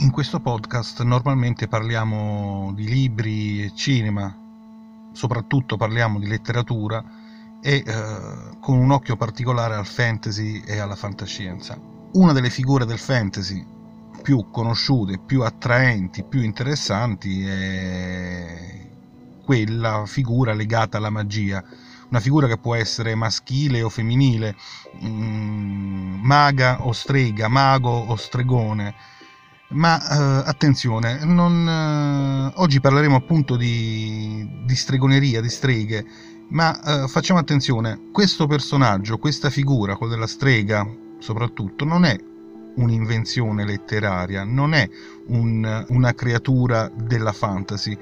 In questo podcast normalmente parliamo di libri e cinema, soprattutto parliamo di letteratura e eh, con un occhio particolare al fantasy e alla fantascienza. Una delle figure del fantasy più conosciute, più attraenti, più interessanti è quella figura legata alla magia, una figura che può essere maschile o femminile, mm, maga o strega, mago o stregone ma eh, attenzione, non, eh, oggi parleremo appunto di, di, stregoneria, di streghe, ma eh, facciamo attenzione, questo personaggio, questa figura, quella della strega soprattutto, non è un'invenzione letteraria, non è un, una creatura della fantasy.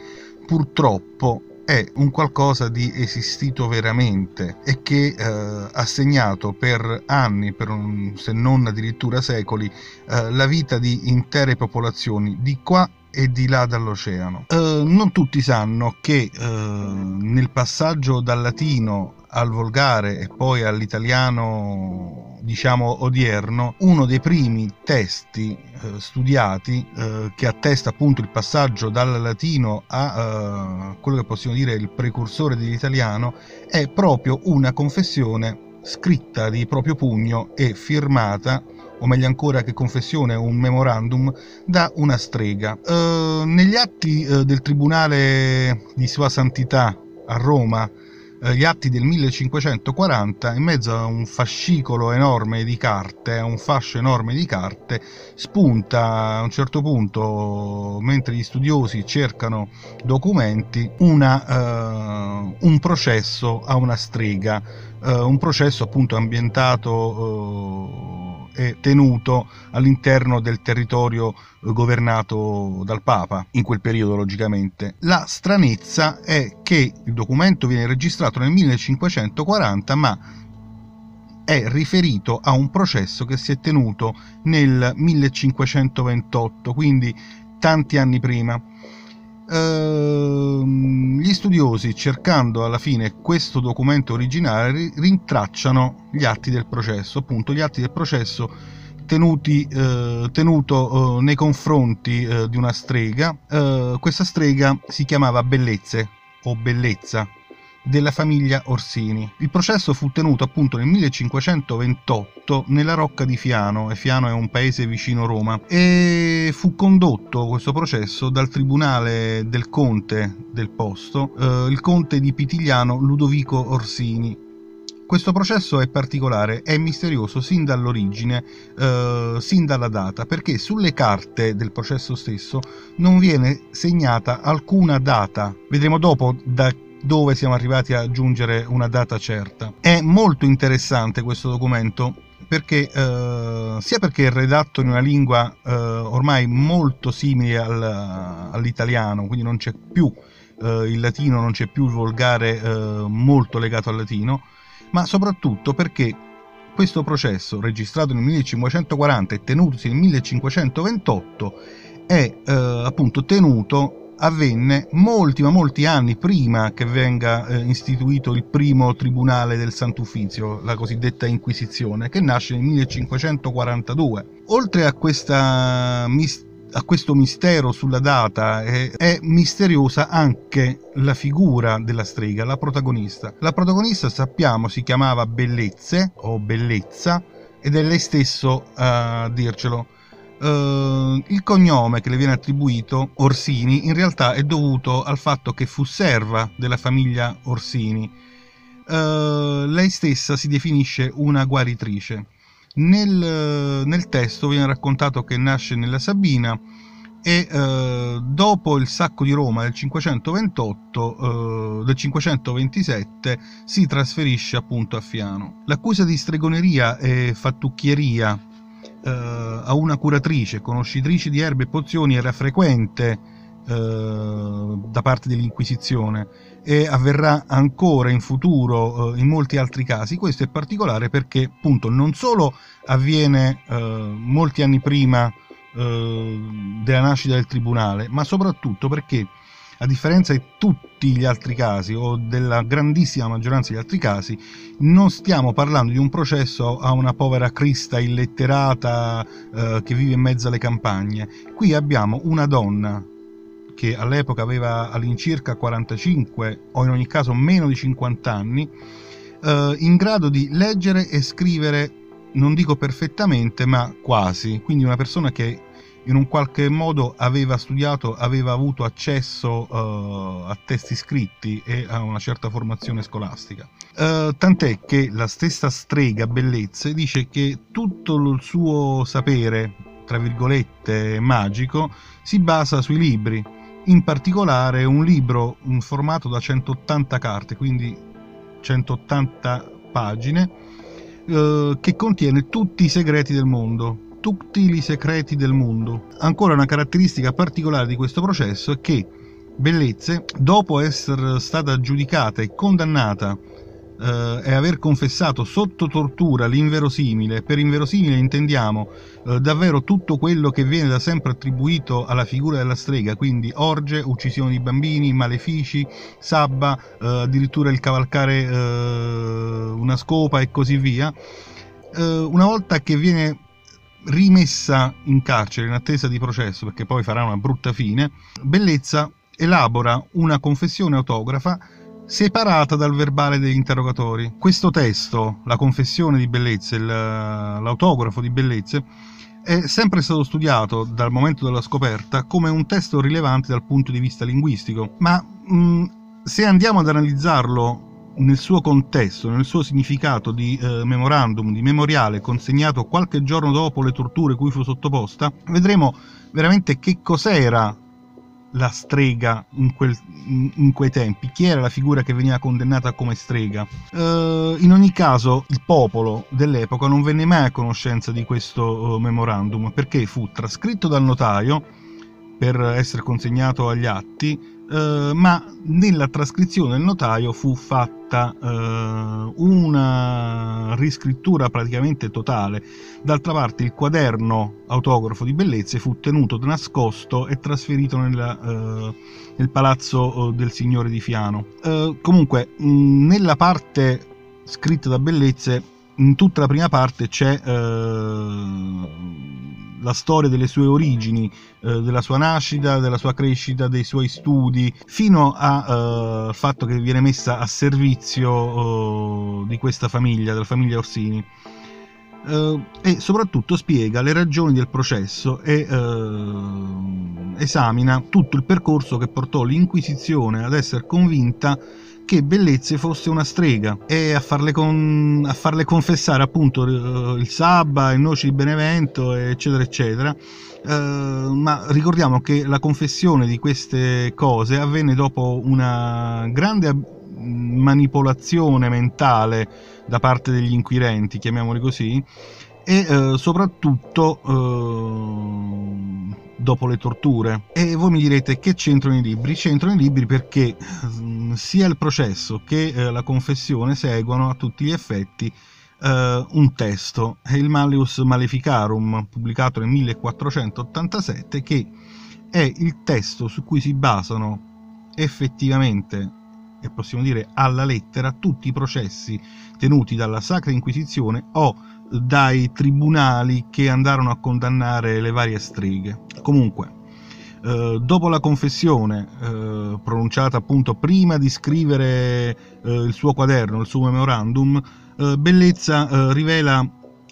Purtroppo è un qualcosa di esistito veramente e che eh, ha segnato per anni, per un, se non addirittura secoli, eh, la vita di intere popolazioni di qua e di là dall'oceano. Eh, non tutti sanno che eh, nel passaggio dal latino al volgare e poi all'italiano diciamo odierno, uno dei primi testi eh, studiati eh, che attesta appunto il passaggio dal latino a eh, quello che possiamo dire il precursore dell'italiano è proprio una confessione scritta di proprio pugno e firmata o meglio ancora che confessione, un memorandum, da una strega. Eh, negli atti eh, del Tribunale di Sua Santità a Roma gli atti del 1540, in mezzo a un fascicolo enorme di carte, a un fascio enorme di carte, spunta a un certo punto, mentre gli studiosi cercano documenti, una, uh, un processo a una strega, uh, un processo appunto ambientato uh, tenuto all'interno del territorio eh, governato dal Papa, in quel periodo logicamente. La stranezza è che il documento viene registrato nel 1540, ma è riferito a un processo che si è tenuto nel 1528, quindi tanti anni prima. Uh, gli studiosi, cercando alla fine questo documento originale, rintracciano gli atti del processo, appunto gli atti del processo tenuti, uh, tenuto uh, nei confronti eh, di una strega. questa strega si chiamava Bellezze o Bellezza della famiglia Orsini. Il processo fu tenuto appunto nel 1528 nella Rocca di Fiano, e Fiano è un paese vicino Roma, e fu condotto questo processo dal tribunale del conte del posto, eh, il conte di Pitigliano Ludovico Orsini, questo processo è particolare, è misterioso sin dall'origine, eh, sin dalla data, perché sulle carte del processo stesso non viene segnata alcuna data. Vedremo dopo da dove siamo arrivati a aggiungere una data certa. È molto interessante questo documento perché, eh, sia perché è redatto in una lingua eh, ormai molto simile al, all'italiano, quindi non c'è più eh, il latino, non c'è più il volgare eh, molto legato al latino, ma soprattutto perché questo processo, registrato nel 1540 e tenutosi nel 1528, è eh, appunto tenuto avvenne molti ma molti anni prima che venga eh, istituito il primo tribunale del Sant'Uffizio, la cosiddetta Inquisizione, che nasce nel 1542. Oltre a, questa, a questo mistero sulla data, è, è misteriosa anche la figura della strega, la protagonista. La protagonista sappiamo si chiamava Bellezze o Bellezza ed è lei stesso a dircelo Uh, il cognome che le viene attribuito, Orsini, in realtà è dovuto al fatto che fu serva della famiglia Orsini. Uh, lei stessa si definisce una guaritrice. Nel, nel, testo viene raccontato che nasce nella Sabina e uh, dopo il sacco di Roma del 528, del 527 si trasferisce appunto a Fiano. L'accusa di stregoneria e fattucchieria eh, a una curatrice, conoscitrice di erbe e pozioni, era frequente eh, da parte dell'Inquisizione e avverrà ancora in futuro eh, in molti altri casi. Questo è particolare perché appunto non solo avviene eh, molti anni prima eh, della nascita del tribunale, ma soprattutto perché a differenza di tutti gli altri casi o della grandissima maggioranza degli altri casi, non stiamo parlando di un processo a una povera crista illetterata eh, che vive in mezzo alle campagne. Qui abbiamo una donna che all'epoca aveva all'incirca 45 o in ogni caso meno di 50 anni, eh, in grado di leggere e scrivere, non dico perfettamente, ma quasi. Quindi una persona che in un qualche modo aveva studiato, aveva avuto accesso uh, a testi scritti e a una certa formazione scolastica. Uh, tant'è che la stessa strega Bellezze dice che tutto il suo sapere, tra virgolette, magico, si basa sui libri, in particolare un libro in formato da 180 carte, quindi 180 pagine, uh, che contiene tutti i segreti del mondo, tutti i segreti del mondo. Ancora una caratteristica particolare di questo processo è che Bellezze, dopo essere stata giudicata e condannata eh, e aver confessato sotto tortura l'inverosimile, per inverosimile intendiamo eh, davvero tutto quello che viene da sempre attribuito alla figura della strega, quindi orge, uccisione di bambini, malefici, sabba, eh, addirittura il cavalcare eh, una scopa e così via. Eh, una volta che viene rimessa in carcere in attesa di processo perché poi farà una brutta fine, Bellezza elabora una confessione autografa separata dal verbale degli interrogatori. Questo testo, la confessione di Bellezza, l'autografo di Bellezza, è sempre stato studiato dal momento della scoperta come un testo rilevante dal punto di vista linguistico, ma mh, se andiamo ad analizzarlo nel suo contesto, nel suo significato di eh, memorandum, di memoriale consegnato qualche giorno dopo le torture cui fu sottoposta, vedremo veramente che cos'era la strega in, quel, in, quei tempi, chi era la figura che veniva condannata come strega. Uh, in ogni caso, il popolo dell'epoca non venne mai a conoscenza di questo uh, memorandum perché fu trascritto dal notaio per essere consegnato agli atti Uh, ma nella trascrizione del notaio fu fatta uh, una riscrittura praticamente totale. D'altra parte il quaderno autografo di Bellezze fu tenuto nascosto e trasferito nella, uh, nel palazzo del signore di Fiano. comunque, mh, nella parte scritta da Bellezze, in tutta la prima parte c'è la storia delle sue origini, eh, della sua nascita, della sua crescita, dei suoi studi, fino al eh, fatto che viene messa a servizio eh, di questa famiglia, della famiglia Orsini. Uh, e soprattutto spiega le ragioni del processo e uh, esamina tutto il percorso che portò l'Inquisizione ad essere convinta che Bellezze fosse una strega e a farle, con, a farle confessare appunto eh, il sabba, il noce di Benevento, eccetera, eccetera. Uh, ma ricordiamo che la confessione di queste cose avvenne dopo una grande manipolazione mentale da parte degli inquirenti, chiamiamoli così, e uh, soprattutto uh, dopo le torture. E voi mi direte che c'entrano i libri? C'entrano i libri perché mm, sia il processo che eh, la confessione seguono a tutti gli effetti eh, un testo, il Malleus Maleficarum, pubblicato nel 1487, che è il testo su cui si basano effettivamente e possiamo dire alla lettera tutti i processi tenuti dalla Sacra Inquisizione o dai tribunali che andarono a condannare le varie streghe. Comunque, eh, dopo la confessione eh, pronunciata appunto prima di scrivere eh, il suo quaderno, il suo memorandum, eh, Bellezza eh, rivela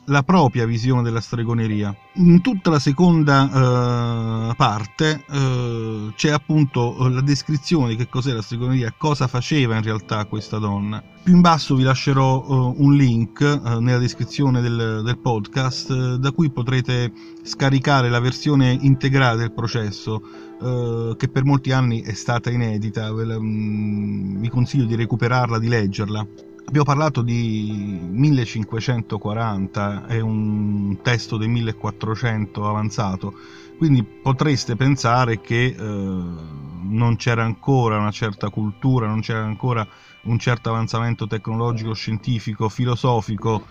la propria visione della stregoneria. In tutta la seconda uh, parte uh, c'è appunto la descrizione di che cos'è la stregoneria, cosa faceva in realtà questa donna. Più in basso vi lascerò uh, un link nella descrizione del, del podcast da cui potrete scaricare la versione integrale del processo che per molti anni è stata inedita, mm, vi consiglio di recuperarla, di leggerla. Abbiamo parlato di 1540, è un testo del 1400 avanzato, quindi potreste pensare che eh, non c'era ancora una certa cultura, non c'era ancora un certo avanzamento tecnologico, scientifico, filosofico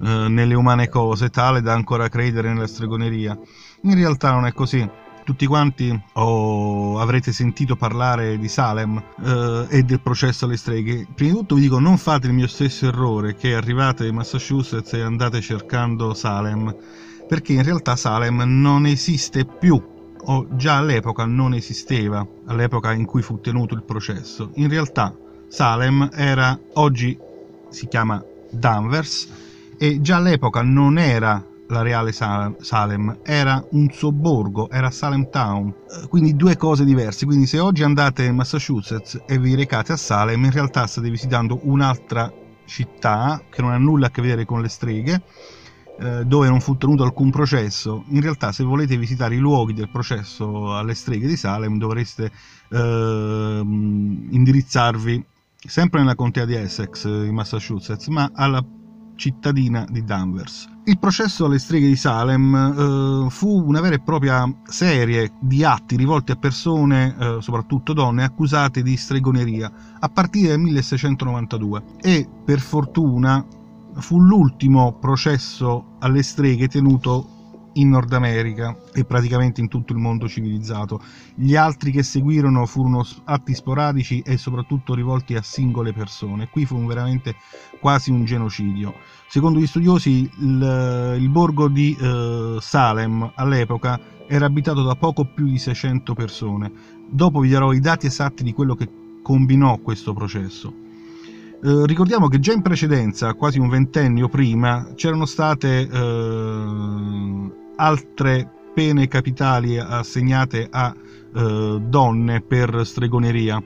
eh, nelle umane cose, tale da ancora credere nella stregoneria. In realtà non è così. Tutti quanti oh, avrete sentito parlare di Salem eh, e del processo alle streghe. Prima di tutto vi dico non fate il mio stesso errore che arrivate in Massachusetts e andate cercando Salem, perché in realtà Salem non esiste più o già all'epoca non esisteva, all'epoca in cui fu tenuto il processo. In realtà Salem era, oggi si chiama Danvers, e già all'epoca non era la reale Salem, era un sobborgo, era Salem Town, eh, quindi due cose diverse. Quindi se oggi andate in Massachusetts e vi recate a Salem, in realtà state visitando un'altra città che non ha nulla a che vedere con le streghe, eh, dove non fu tenuto alcun processo. In realtà se volete visitare i luoghi del processo alle streghe di Salem dovreste eh, indirizzarvi sempre nella contea di Essex, in Massachusetts, ma alla cittadina di Danvers. Il processo alle streghe di Salem eh, fu una vera e propria serie di atti rivolti a persone, eh, soprattutto donne, accusate di stregoneria a partire dal 1692 e per fortuna fu l'ultimo processo alle streghe tenuto in Nord America e praticamente in tutto il mondo civilizzato. Gli altri che seguirono furono atti sporadici e soprattutto rivolti a singole persone. Qui fu veramente quasi un genocidio. Secondo gli studiosi il, il borgo di eh, Salem all'epoca era abitato da poco più di 600 persone. Dopo vi darò i dati esatti di quello che combinò questo processo. Eh, ricordiamo che già in precedenza, quasi un ventennio prima, c'erano state eh, altre pene capitali assegnate a eh, donne per stregoneria.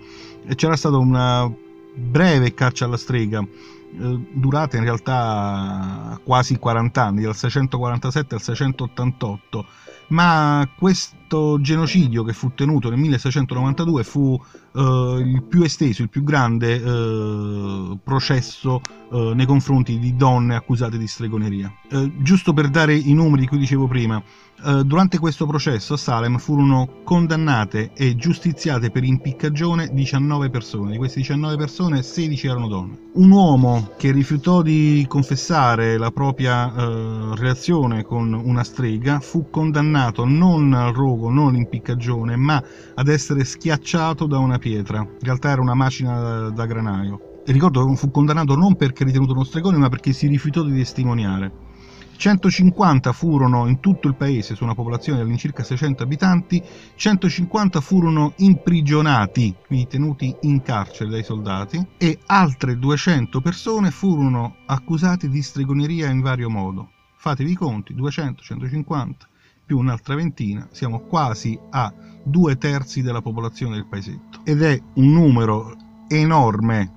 C'era stata una breve caccia alla strega eh, durata in realtà quasi 40 anni, dal 647 al 688 ma questo genocidio che fu tenuto nel 1692 fu eh, il più esteso, il più grande eh, processo eh, nei confronti di donne accusate di stregoneria. Eh, giusto per dare i numeri di cui dicevo prima, eh, durante questo processo a Salem furono condannate e giustiziate per impiccagione 19 persone, di queste 19 persone 16 erano donne. Un uomo che rifiutò di confessare la propria eh, relazione con una strega fu condannato non al rogo, non all'impiccagione, ma ad essere schiacciato da una pietra. In realtà era una macina da, da granaio. E ricordo che fu condannato non perché ritenuto uno stregone, ma perché si rifiutò di testimoniare. 150 furono in tutto il paese, su una popolazione di all'incirca 600 abitanti, 150 furono imprigionati, quindi tenuti in carcere dai soldati, e altre 200 persone furono accusate di stregoneria in vario modo. Fatevi i conti, 200, 150 più un'altra ventina, siamo quasi a due terzi della popolazione del paesetto. Ed è un numero enorme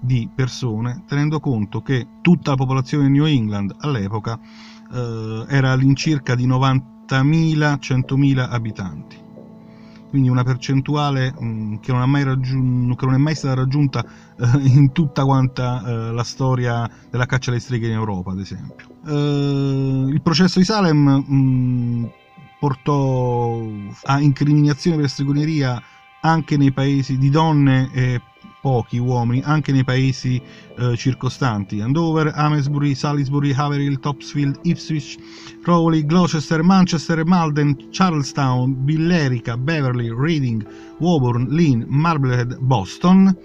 di persone, tenendo conto che tutta la popolazione di New England all'epoca eh, era all'incirca di 90.000-100.000 abitanti. Quindi una percentuale mh, mm, che, non raggiun- che, non è mai stata raggiunta eh, in tutta quanta eh, la storia della caccia alle streghe in Europa, ad esempio. Eh, il processo di Salem mh, mm, portò a incriminazione per stregoneria anche nei paesi di donne e pochi uomini anche nei paesi eh, circostanti Andover, Amesbury, Salisbury, Haverhill, Topsfield, Ipswich, Rowley, Gloucester, Manchester, Malden, Charlestown, Billerica, Beverly, Reading, Woburn, Lynn, Marblehead, Boston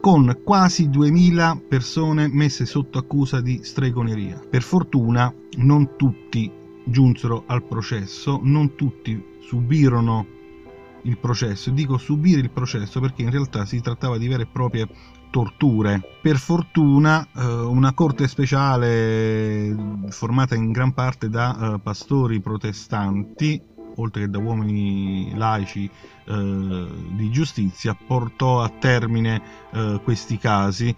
con quasi 2000 persone messe sotto accusa di stregoneria. Per fortuna non tutti giunsero al processo, non tutti subirono il processo. Dico subire il processo perché in realtà si trattava di vere e proprie torture. Per fortuna eh, una corte speciale formata in gran parte da eh, pastori protestanti, oltre che da uomini laici eh, di giustizia, portò a termine questi casi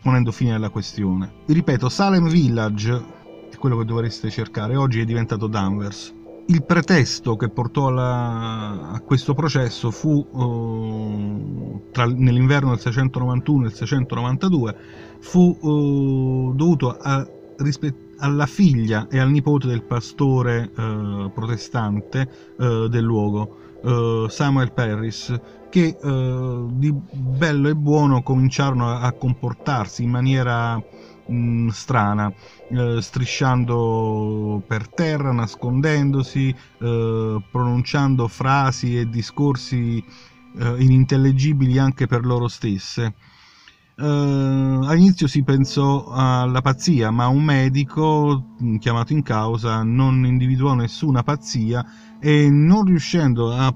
ponendo fine alla questione. Ripeto, Salem Village è quello che dovreste cercare, oggi è diventato Danvers il pretesto che portò alla, a questo processo fu tra, nell'inverno del 691 e il 692 fu uh, dovuto a, alla figlia e al nipote del pastore uh, protestante del luogo Samuel Parris che di bello e buono cominciarono a, a comportarsi in maniera mh, mm, strana, eh, strisciando per terra, nascondendosi, eh, pronunciando frasi e discorsi eh, inintellegibili anche per loro stesse. Uh, all'inizio si pensò alla pazzia, ma un medico mm, chiamato in causa non individuò nessuna pazzia e non riuscendo a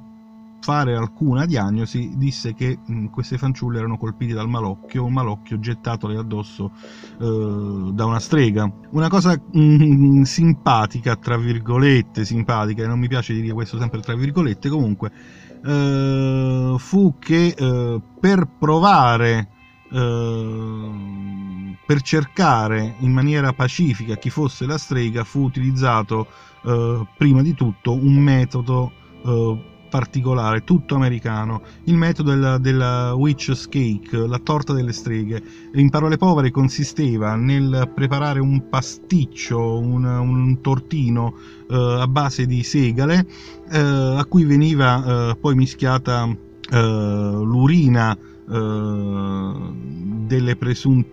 fare alcuna diagnosi disse che mh, mm, queste fanciulle erano colpite dal malocchio, un malocchio gettatole addosso uh, da una strega. Una cosa mh, mm, simpatica, tra virgolette, simpatica, e non mi piace dire questo sempre tra virgolette, comunque, uh, fu che per provare Ehm, per cercare in maniera pacifica chi fosse la strega fu utilizzato eh, prima di tutto un metodo eh, particolare, tutto americano, il metodo della, della witch's cake, la torta delle streghe. In parole povere consisteva nel preparare un pasticcio, un, un tortino eh, a base di segale, eh, a cui veniva eh, poi mischiata eh, l'urina delle, presun-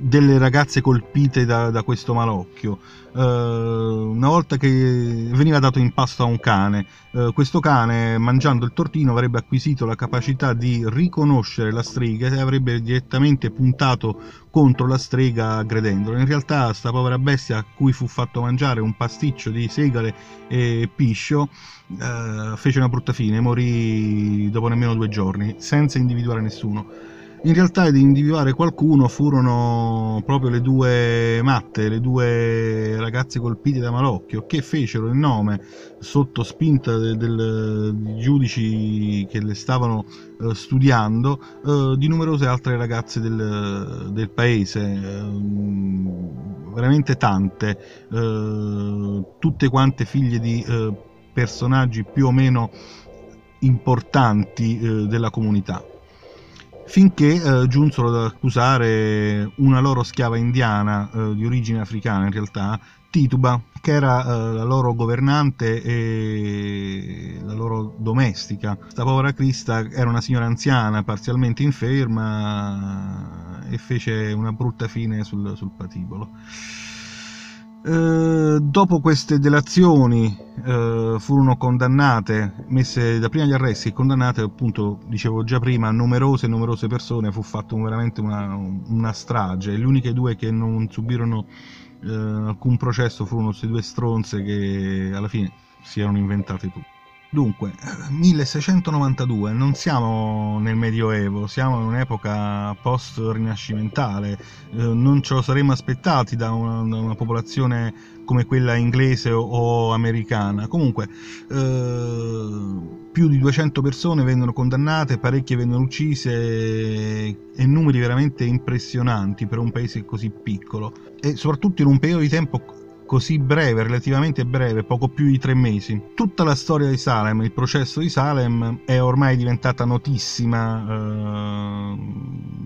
delle ragazze colpite da, da questo malocchio. Uh, una volta che veniva dato in pasto a un cane, uh, questo cane mangiando il tortino avrebbe acquisito la capacità di riconoscere la strega e avrebbe direttamente puntato contro la strega aggredendola. In realtà sta povera bestia a cui fu fatto mangiare un pasticcio di segale e piscio uh, fece una brutta fine, morì dopo nemmeno due giorni, senza individuare nessuno. In realtà ad individuare qualcuno furono proprio le due matte, le due ragazze colpite da malocchio, che fecero il nome sotto spinta del giudici che le stavano uh, studiando uh, di numerose altre ragazze del, del paese, uh, veramente tante, tutte quante figlie di personaggi più o meno importanti della comunità finché eh, giunsero ad accusare una loro schiava indiana eh, di origine africana in realtà, Tituba, che era eh, la loro governante e la loro domestica. Questa povera Crista era una signora anziana, parzialmente inferma e fece una brutta fine sul, sul patibolo. Eh, dopo queste delazioni eh, furono condannate, messe da prima gli arresti e condannate appunto, dicevo già prima, numerose e numerose persone, fu fatta veramente una, una, strage. Le uniche due che non subirono eh, alcun processo furono queste due stronze che alla fine si erano inventate tutte. Dunque, 1692, non siamo nel Medioevo, siamo in un'epoca post-rinascimentale, eh, non ce lo saremmo aspettati da una, da una popolazione come quella inglese o, o americana. Comunque, eh, più di 200 persone vennero condannate, parecchie vennero uccise e numeri veramente impressionanti per un paese così piccolo e soprattutto in un periodo di tempo così breve, relativamente breve, poco più di tre mesi. Tutta la storia di Salem, il processo di Salem è ormai diventata notissima, eh,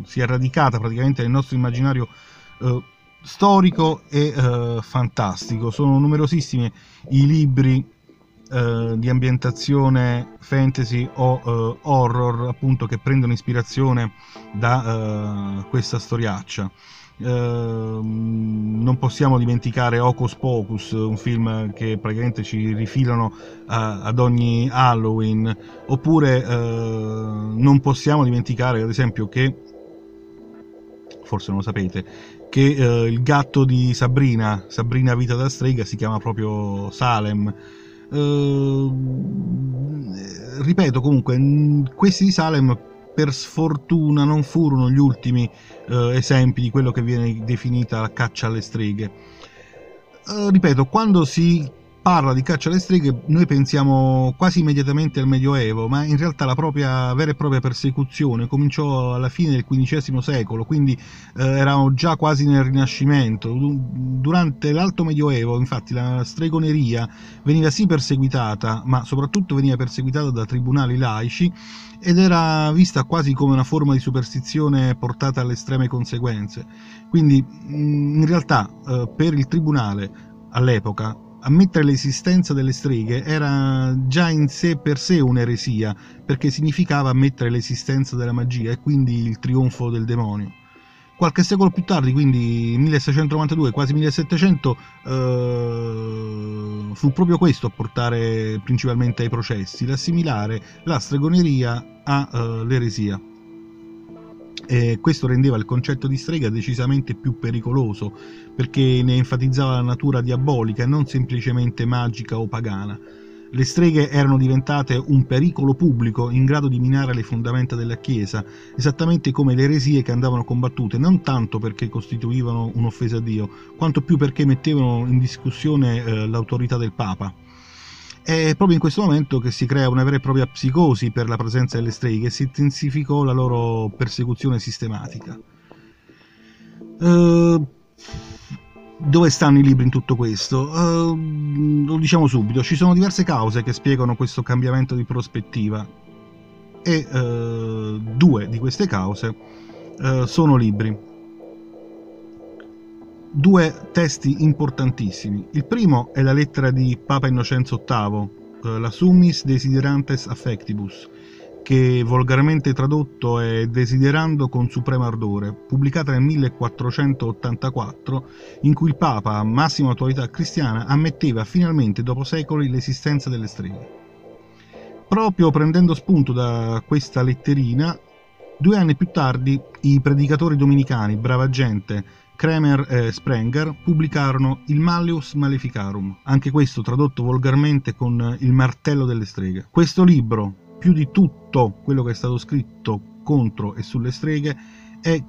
si è radicata praticamente nel nostro immaginario eh, storico e eh, fantastico. Sono numerosissimi i libri eh, di ambientazione fantasy o uh, horror appunto che prendono ispirazione da uh, questa storiaccia Uh, non possiamo dimenticare Hocus Pocus, un film che praticamente ci rifilano uh, ad ogni Halloween, oppure uh, non possiamo dimenticare ad esempio che, forse non lo sapete, che il gatto di Sabrina, Sabrina Vita da strega, si chiama proprio Salem. ripeto comunque, questi di Salem per sfortuna non furono gli ultimi eh, esempi di quello che viene definita la caccia alle streghe. Eh, ripeto, quando si parla di caccia alle streghe noi pensiamo quasi immediatamente al Medioevo, ma in realtà la propria vera e propria persecuzione cominciò alla fine del XV secolo, quindi eh, eravamo già quasi nel Rinascimento. Durante l'Alto Medioevo, infatti, la stregoneria veniva sì perseguitata, ma soprattutto veniva perseguitata da tribunali laici ed era vista quasi come una forma di superstizione portata alle estreme conseguenze. Quindi in realtà eh, per il tribunale all'epoca ammettere l'esistenza delle streghe era già in sé per sé un'eresia, perché significava ammettere l'esistenza della magia e quindi il trionfo del demonio. Qualche secolo più tardi, quindi 1692, quasi 1700, eh, fu proprio questo a portare principalmente ai processi, l'assimilare la stregoneria all'eresia. Eh, questo rendeva il concetto di strega decisamente più pericoloso, perché ne enfatizzava la natura diabolica e non semplicemente magica o pagana. Le streghe erano diventate un pericolo pubblico in grado di minare le fondamenta della Chiesa, esattamente come le eresie che andavano combattute, non tanto perché costituivano un'offesa a Dio, quanto più perché mettevano in discussione eh, l'autorità del Papa. È proprio in questo momento che si crea una vera e propria psicosi per la presenza delle streghe e si intensificò la loro persecuzione sistematica. Uh, dove stanno i libri in tutto questo? Uh, lo diciamo subito, ci sono diverse cause che spiegano questo cambiamento di prospettiva e uh, due di queste cause uh, sono libri. Due testi importantissimi. Il primo è la lettera di Papa Innocenzo VIII, la Summis Desiderantes Affectibus, che volgarmente tradotto è Desiderando con supremo ardore, pubblicata nel 1484, in cui il Papa, massima autorità cristiana, ammetteva finalmente dopo secoli l'esistenza delle streghe. Proprio prendendo spunto da questa letterina, due anni più tardi i predicatori dominicani, brava gente, Kremer e Sprenger pubblicarono il Malleus Maleficarum, anche questo tradotto volgarmente con il martello delle streghe. Questo libro, più di tutto quello che è stato scritto contro e sulle streghe è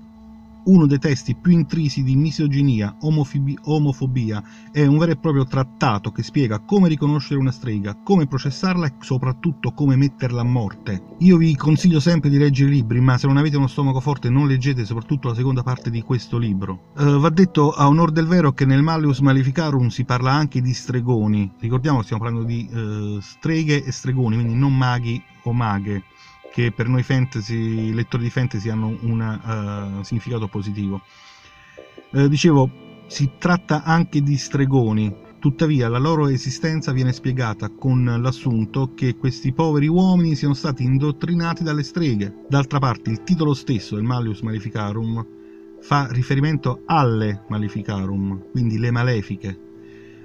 uno dei testi più intrisi di misoginia, omofobia, è un vero e proprio trattato che spiega come riconoscere una strega, come processarla e soprattutto come metterla a morte. Io vi consiglio sempre di leggere i libri, ma se non avete uno stomaco forte non leggete soprattutto la seconda parte di questo libro. Uh, va detto a onor del vero che nel Malleus Maleficarum si parla anche di stregoni, ricordiamo che stiamo parlando di uh, streghe e stregoni, quindi non maghi o maghe che per noi fantasy, lettori di fantasy hanno un uh, significato positivo. Uh, dicevo, si tratta anche di stregoni, tuttavia la loro esistenza viene spiegata con l'assunto che questi poveri uomini siano stati indottrinati dalle streghe. D'altra parte il titolo stesso del Malleus Maleficarum fa riferimento alle Maleficarum, quindi le malefiche,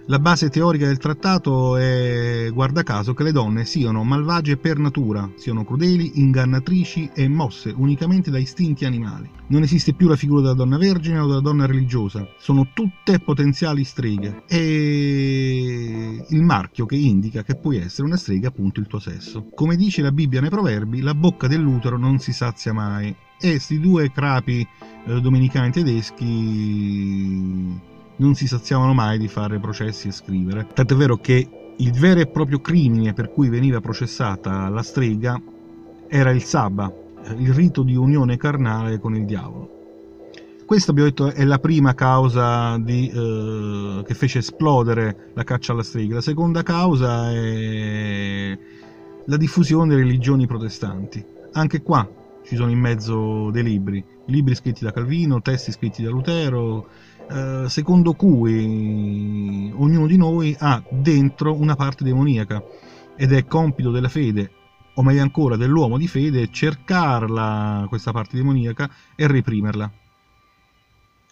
la base teorica del trattato è, guarda caso, che le donne siano malvagie per natura, siano crudeli, ingannatrici e mosse unicamente da istinti animali. Non esiste più la figura della donna vergine o della donna religiosa, sono tutte potenziali streghe e il marchio che indica che puoi essere una strega è appunto il tuo sesso. Come dice la Bibbia nei proverbi, la bocca dell'utero non si sazia mai e questi due crapi eh, domenicani tedeschi non si saziavano mai di fare processi e scrivere. Tant'è vero che il vero e proprio crimine per cui veniva processata la strega era il sabba, il rito di unione carnale con il diavolo. Questa, abbiamo detto, è la prima causa di, eh, che fece esplodere la caccia alla strega. La seconda causa è la diffusione delle religioni protestanti. Anche qua ci sono in mezzo dei libri, libri scritti da Calvino, testi scritti da Lutero, eh, secondo cui ognuno di noi ha dentro una parte demoniaca ed è compito della fede, o meglio ancora dell'uomo di fede, cercarla, questa parte demoniaca, e reprimerla.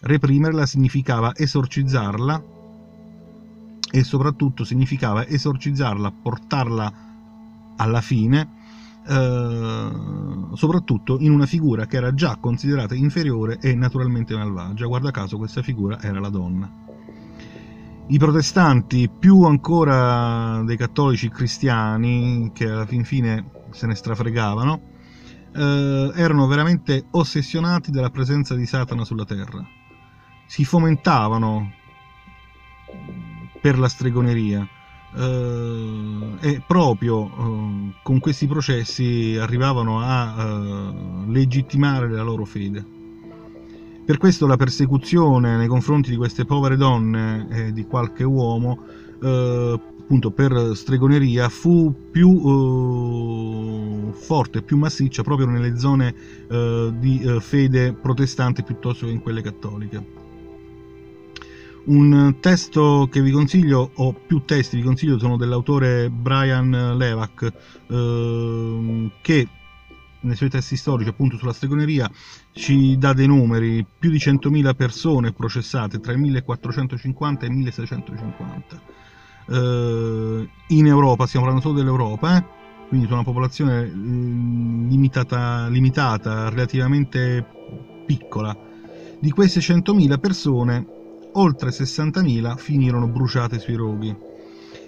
Reprimerla significava esorcizzarla e soprattutto significava esorcizzarla, portarla alla fine eh, soprattutto in una figura che era già considerata inferiore e naturalmente malvagia. Guarda caso questa figura era la donna. I protestanti, più ancora dei cattolici cristiani, che alla fin fine se ne strafregavano, eh, erano veramente ossessionati dalla presenza di Satana sulla terra. Si fomentavano per la stregoneria, eh, e proprio eh, con questi processi arrivavano a eh, legittimare la loro fede. Per questo la persecuzione nei confronti di queste povere donne e di qualche uomo, eh, appunto per stregoneria, fu più eh, forte, più massiccia proprio nelle zone eh, di fede protestante piuttosto che in quelle cattoliche. Un testo che vi consiglio, o più testi vi consiglio, sono dell'autore Brian Levac, eh, che nei suoi testi storici appunto sulla stregoneria ci dà dei numeri, più di 100.000 persone processate tra il 1450 e il 1650. Eh, in Europa, stiamo parlando solo dell'Europa, eh? quindi su una popolazione mm, limitata, limitata, relativamente piccola. Di queste 100.000 persone, oltre 60.000 finirono bruciate sui roghi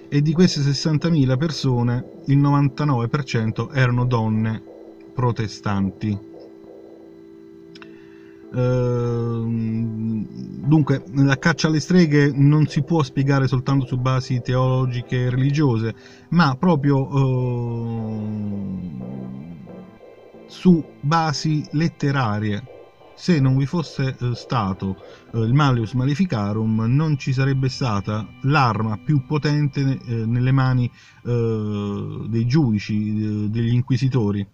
e di queste 60.000 persone il 99% erano donne protestanti. Ehm, dunque, la caccia alle streghe non si può spiegare soltanto su basi teologiche e religiose, ma proprio uh, su basi letterarie se non vi fosse eh, stato eh, il Malleus Maleficarum non ci sarebbe stata l'arma più potente eh, nelle mani dei giudici, degli inquisitori.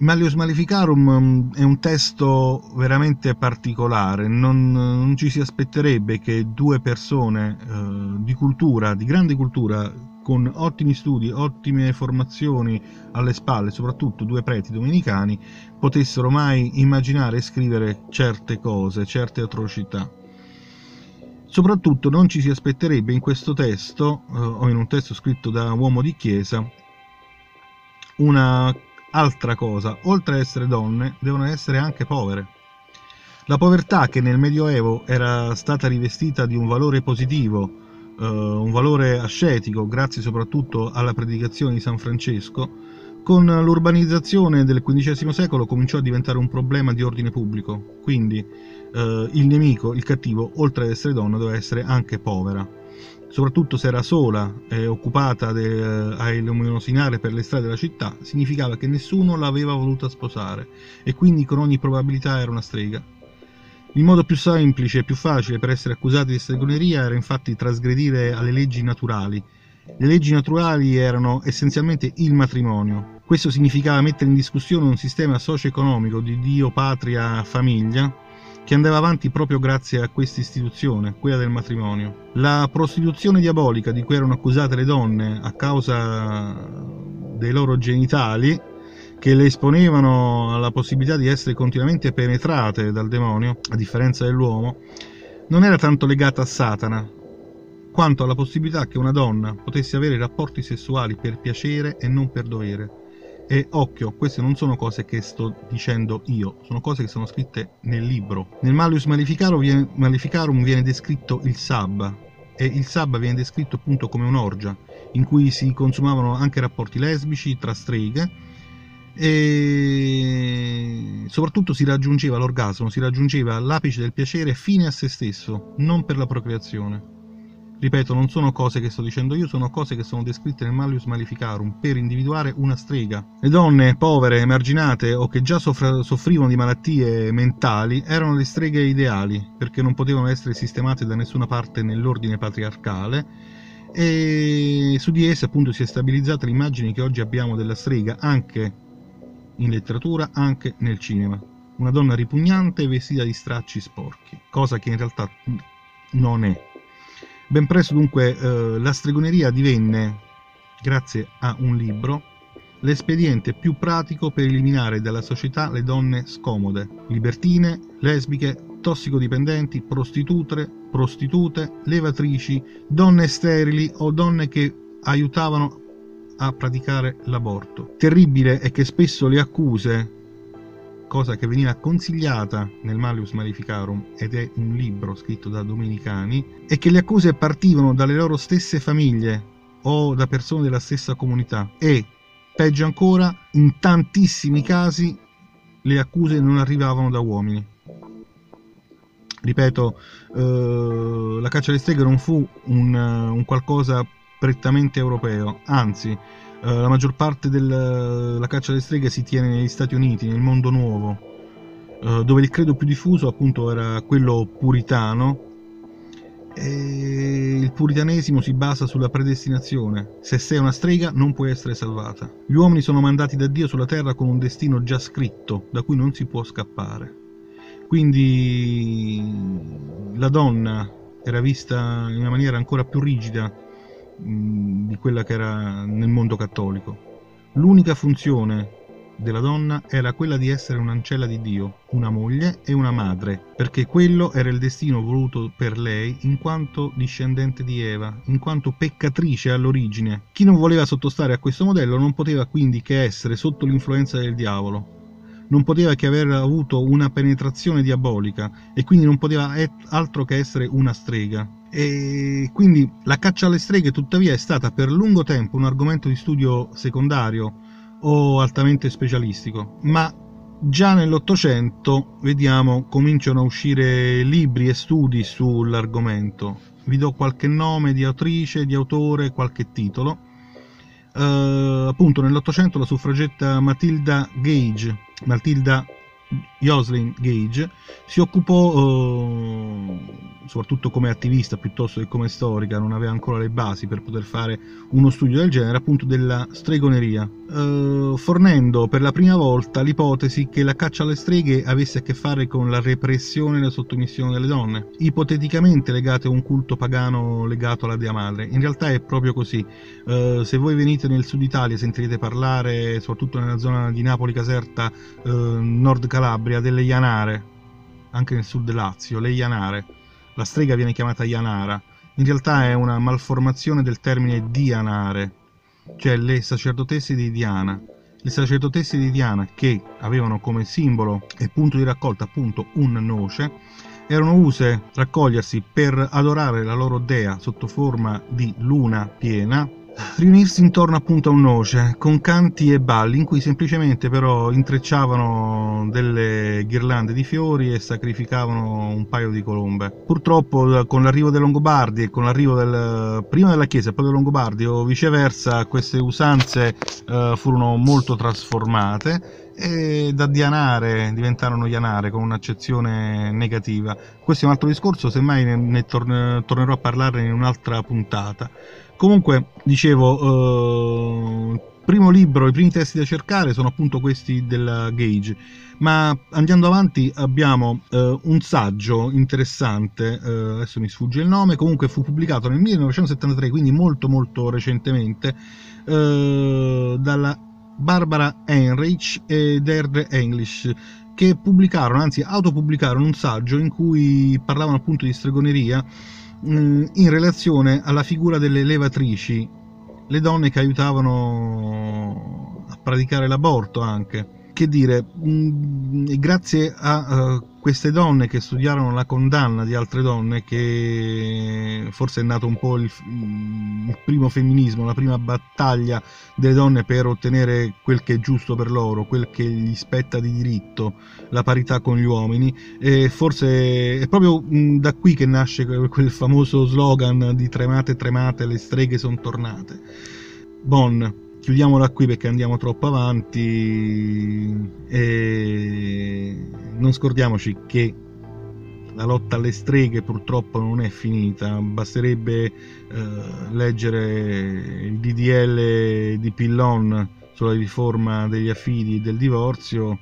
Malleus Maleficarum mm, è un testo veramente particolare, non, non ci si aspetterebbe che due persone eh, di cultura, di grande cultura, con ottimi studi, ottime formazioni alle spalle, soprattutto due preti domenicani, potessero mai immaginare e scrivere certe cose, certe atrocità. Soprattutto non ci si aspetterebbe in questo testo, eh, o in un testo scritto da uomo di chiesa, una altra cosa, oltre ad essere donne, devono essere anche povere. La povertà che nel Medioevo era stata rivestita di un valore positivo, eh, un valore ascetico grazie soprattutto alla predicazione di San Francesco, con l'urbanizzazione del XV secolo cominciò a diventare un problema di ordine pubblico, quindi eh, il nemico, il cattivo, oltre ad essere donna, doveva essere anche povera. Soprattutto se era sola e occupata de, a illuminare per le strade della città, significava che nessuno l'aveva voluta sposare e quindi con ogni probabilità era una strega. Il modo più semplice e più facile per essere accusati di stregoneria era infatti trasgredire alle leggi naturali. Le leggi naturali erano essenzialmente il matrimonio. Questo significava mettere in discussione un sistema socio-economico di Dio, patria, famiglia, che andava avanti proprio grazie a questa istituzione, quella del matrimonio. La prostituzione diabolica di cui erano accusate le donne a causa dei loro genitali che le esponevano alla possibilità di essere continuamente penetrate dal demonio, a differenza dell'uomo, non era tanto legata a Satana, quanto alla possibilità che una donna potesse avere rapporti sessuali per piacere e non per dovere. E occhio, queste non sono cose che sto dicendo io, sono cose che sono scritte nel libro. Nel Malleus Maleficarum viene, descritto il Sabba, e il Sabba viene descritto appunto come un'orgia, in cui si consumavano anche rapporti lesbici tra streghe, e soprattutto si raggiungeva l'orgasmo, si raggiungeva l'apice del piacere fine a se stesso, non per la procreazione. Ripeto, non sono cose che sto dicendo io, sono cose che sono descritte nel Malleus Maleficarum per individuare una strega. Le donne povere, emarginate o che già soffra- soffrivano di malattie mentali erano le streghe ideali, perché non potevano essere sistemate da nessuna parte nell'ordine patriarcale e su di esse appunto si è stabilizzata l'immagine che oggi abbiamo della strega anche in letteratura anche nel cinema. Una donna ripugnante vestita di stracci sporchi, cosa che in realtà non è. Ben presto dunque eh, la stregoneria divenne, grazie a un libro, l'espediente più pratico per eliminare dalla società le donne scomode, libertine, lesbiche, tossicodipendenti, prostitute, prostitute, levatrici, donne sterili o donne che aiutavano a praticare l'aborto. Terribile è che spesso le accuse, cosa che veniva consigliata nel Malleus Maleficarum ed è un libro scritto da domenicani, è che le accuse partivano dalle loro stesse famiglie o da persone della stessa comunità e, peggio ancora, in tantissimi casi le accuse non arrivavano da uomini. Ripeto, eh, la caccia alle streghe non fu un, un qualcosa prettamente europeo, anzi eh, la maggior parte della caccia alle streghe si tiene negli Stati Uniti, nel mondo nuovo, eh, dove il credo più diffuso appunto era quello puritano e il puritanesimo si basa sulla predestinazione. Se sei una strega non puoi essere salvata. Gli uomini sono mandati da Dio sulla terra con un destino già scritto, da cui non si può scappare. Quindi la donna era vista in una maniera ancora più rigida di quella che era nel mondo cattolico. L'unica funzione della donna era quella di essere un'ancella di Dio, una moglie e una madre, perché quello era il destino voluto per lei in quanto discendente di Eva, in quanto peccatrice all'origine. Chi non voleva sottostare a questo modello non poteva quindi che essere sotto l'influenza del diavolo. Non poteva che aver avuto una penetrazione diabolica e quindi non poteva altro che essere una strega. E quindi la caccia alle streghe tuttavia è stata per lungo tempo un argomento di studio secondario o altamente specialistico, ma già nell'Ottocento vediamo cominciano a uscire libri e studi sull'argomento. Vi do qualche nome di autrice, di autore, qualche titolo. Uh, appunto nell'Ottocento la suffragetta Matilda Gage, Matilda Jocelyn Gage si occupò uh, soprattutto come attivista piuttosto che come storica, non aveva ancora le basi per poter fare uno studio del genere, appunto della stregoneria, uh, fornendo per la prima volta l'ipotesi che la caccia alle streghe avesse a che fare con la repressione e la sottomissione delle donne, ipoteticamente legate a un culto pagano legato alla Dea Madre. In realtà è proprio così. Uh, se voi venite nel sud Italia sentirete parlare, soprattutto nella zona di Napoli Caserta, nord Calabria, delle Ianare, anche nel sud Lazio, le Ianare la strega viene chiamata Yanara, in realtà è una malformazione del termine Dianare, cioè le sacerdotesse di Diana. Le sacerdotesse di Diana, che avevano come simbolo e punto di raccolta appunto un noce, erano use raccogliersi per adorare la loro dea sotto forma di luna piena riunirsi intorno appunto a un noce con canti e balli in cui semplicemente però intrecciavano delle ghirlande di fiori e sacrificavano un paio di colombe. Purtroppo con l'arrivo dei Longobardi e con l'arrivo del, prima della Chiesa e poi dei Longobardi o viceversa queste usanze eh, furono molto trasformate e da dianare diventarono ianare con un'accezione negativa. Questo è un altro discorso, semmai ne, ne torne, tornerò a parlarne in un'altra puntata. Comunque, dicevo, eh, primo libro, i primi testi da cercare sono appunto questi della Gage, ma andando avanti abbiamo eh, un saggio interessante, eh, adesso mi sfugge il nome, comunque fu pubblicato nel 1973, quindi molto molto recentemente, eh, dalla Barbara Heinrich e Deirdre English, che pubblicarono, anzi autopubblicarono un saggio in cui parlavano appunto di stregoneria Mm, in relazione alla figura delle levatrici, le donne che aiutavano a praticare l'aborto anche. Che dire, mm, grazie a uh, queste donne che studiarono la condanna di altre donne, che forse è nato un po' il, il, primo femminismo, la prima battaglia delle donne per ottenere quel che è giusto per loro, quel che gli spetta di diritto, la parità con gli uomini, e forse è proprio da qui che nasce quel famoso slogan di tremate tremate, le streghe sono tornate. Bon, chiudiamola qui perché andiamo troppo avanti e non scordiamoci che la lotta alle streghe purtroppo non è finita, basterebbe eh, leggere il DDL di Pillon sulla riforma degli affidi e del divorzio,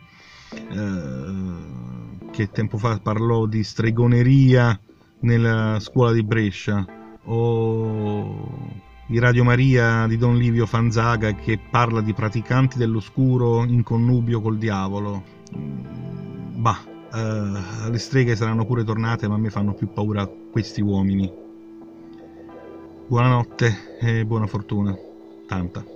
eh, che tempo fa parlò di stregoneria nella scuola di Brescia, o di Radio Maria di Don Livio Fanzaga che parla di praticanti dell'oscuro in connubio col diavolo. Mm, bah, uh, le streghe saranno pure tornate, ma a me fanno più paura questi uomini. Buonanotte e buona fortuna. Tanta.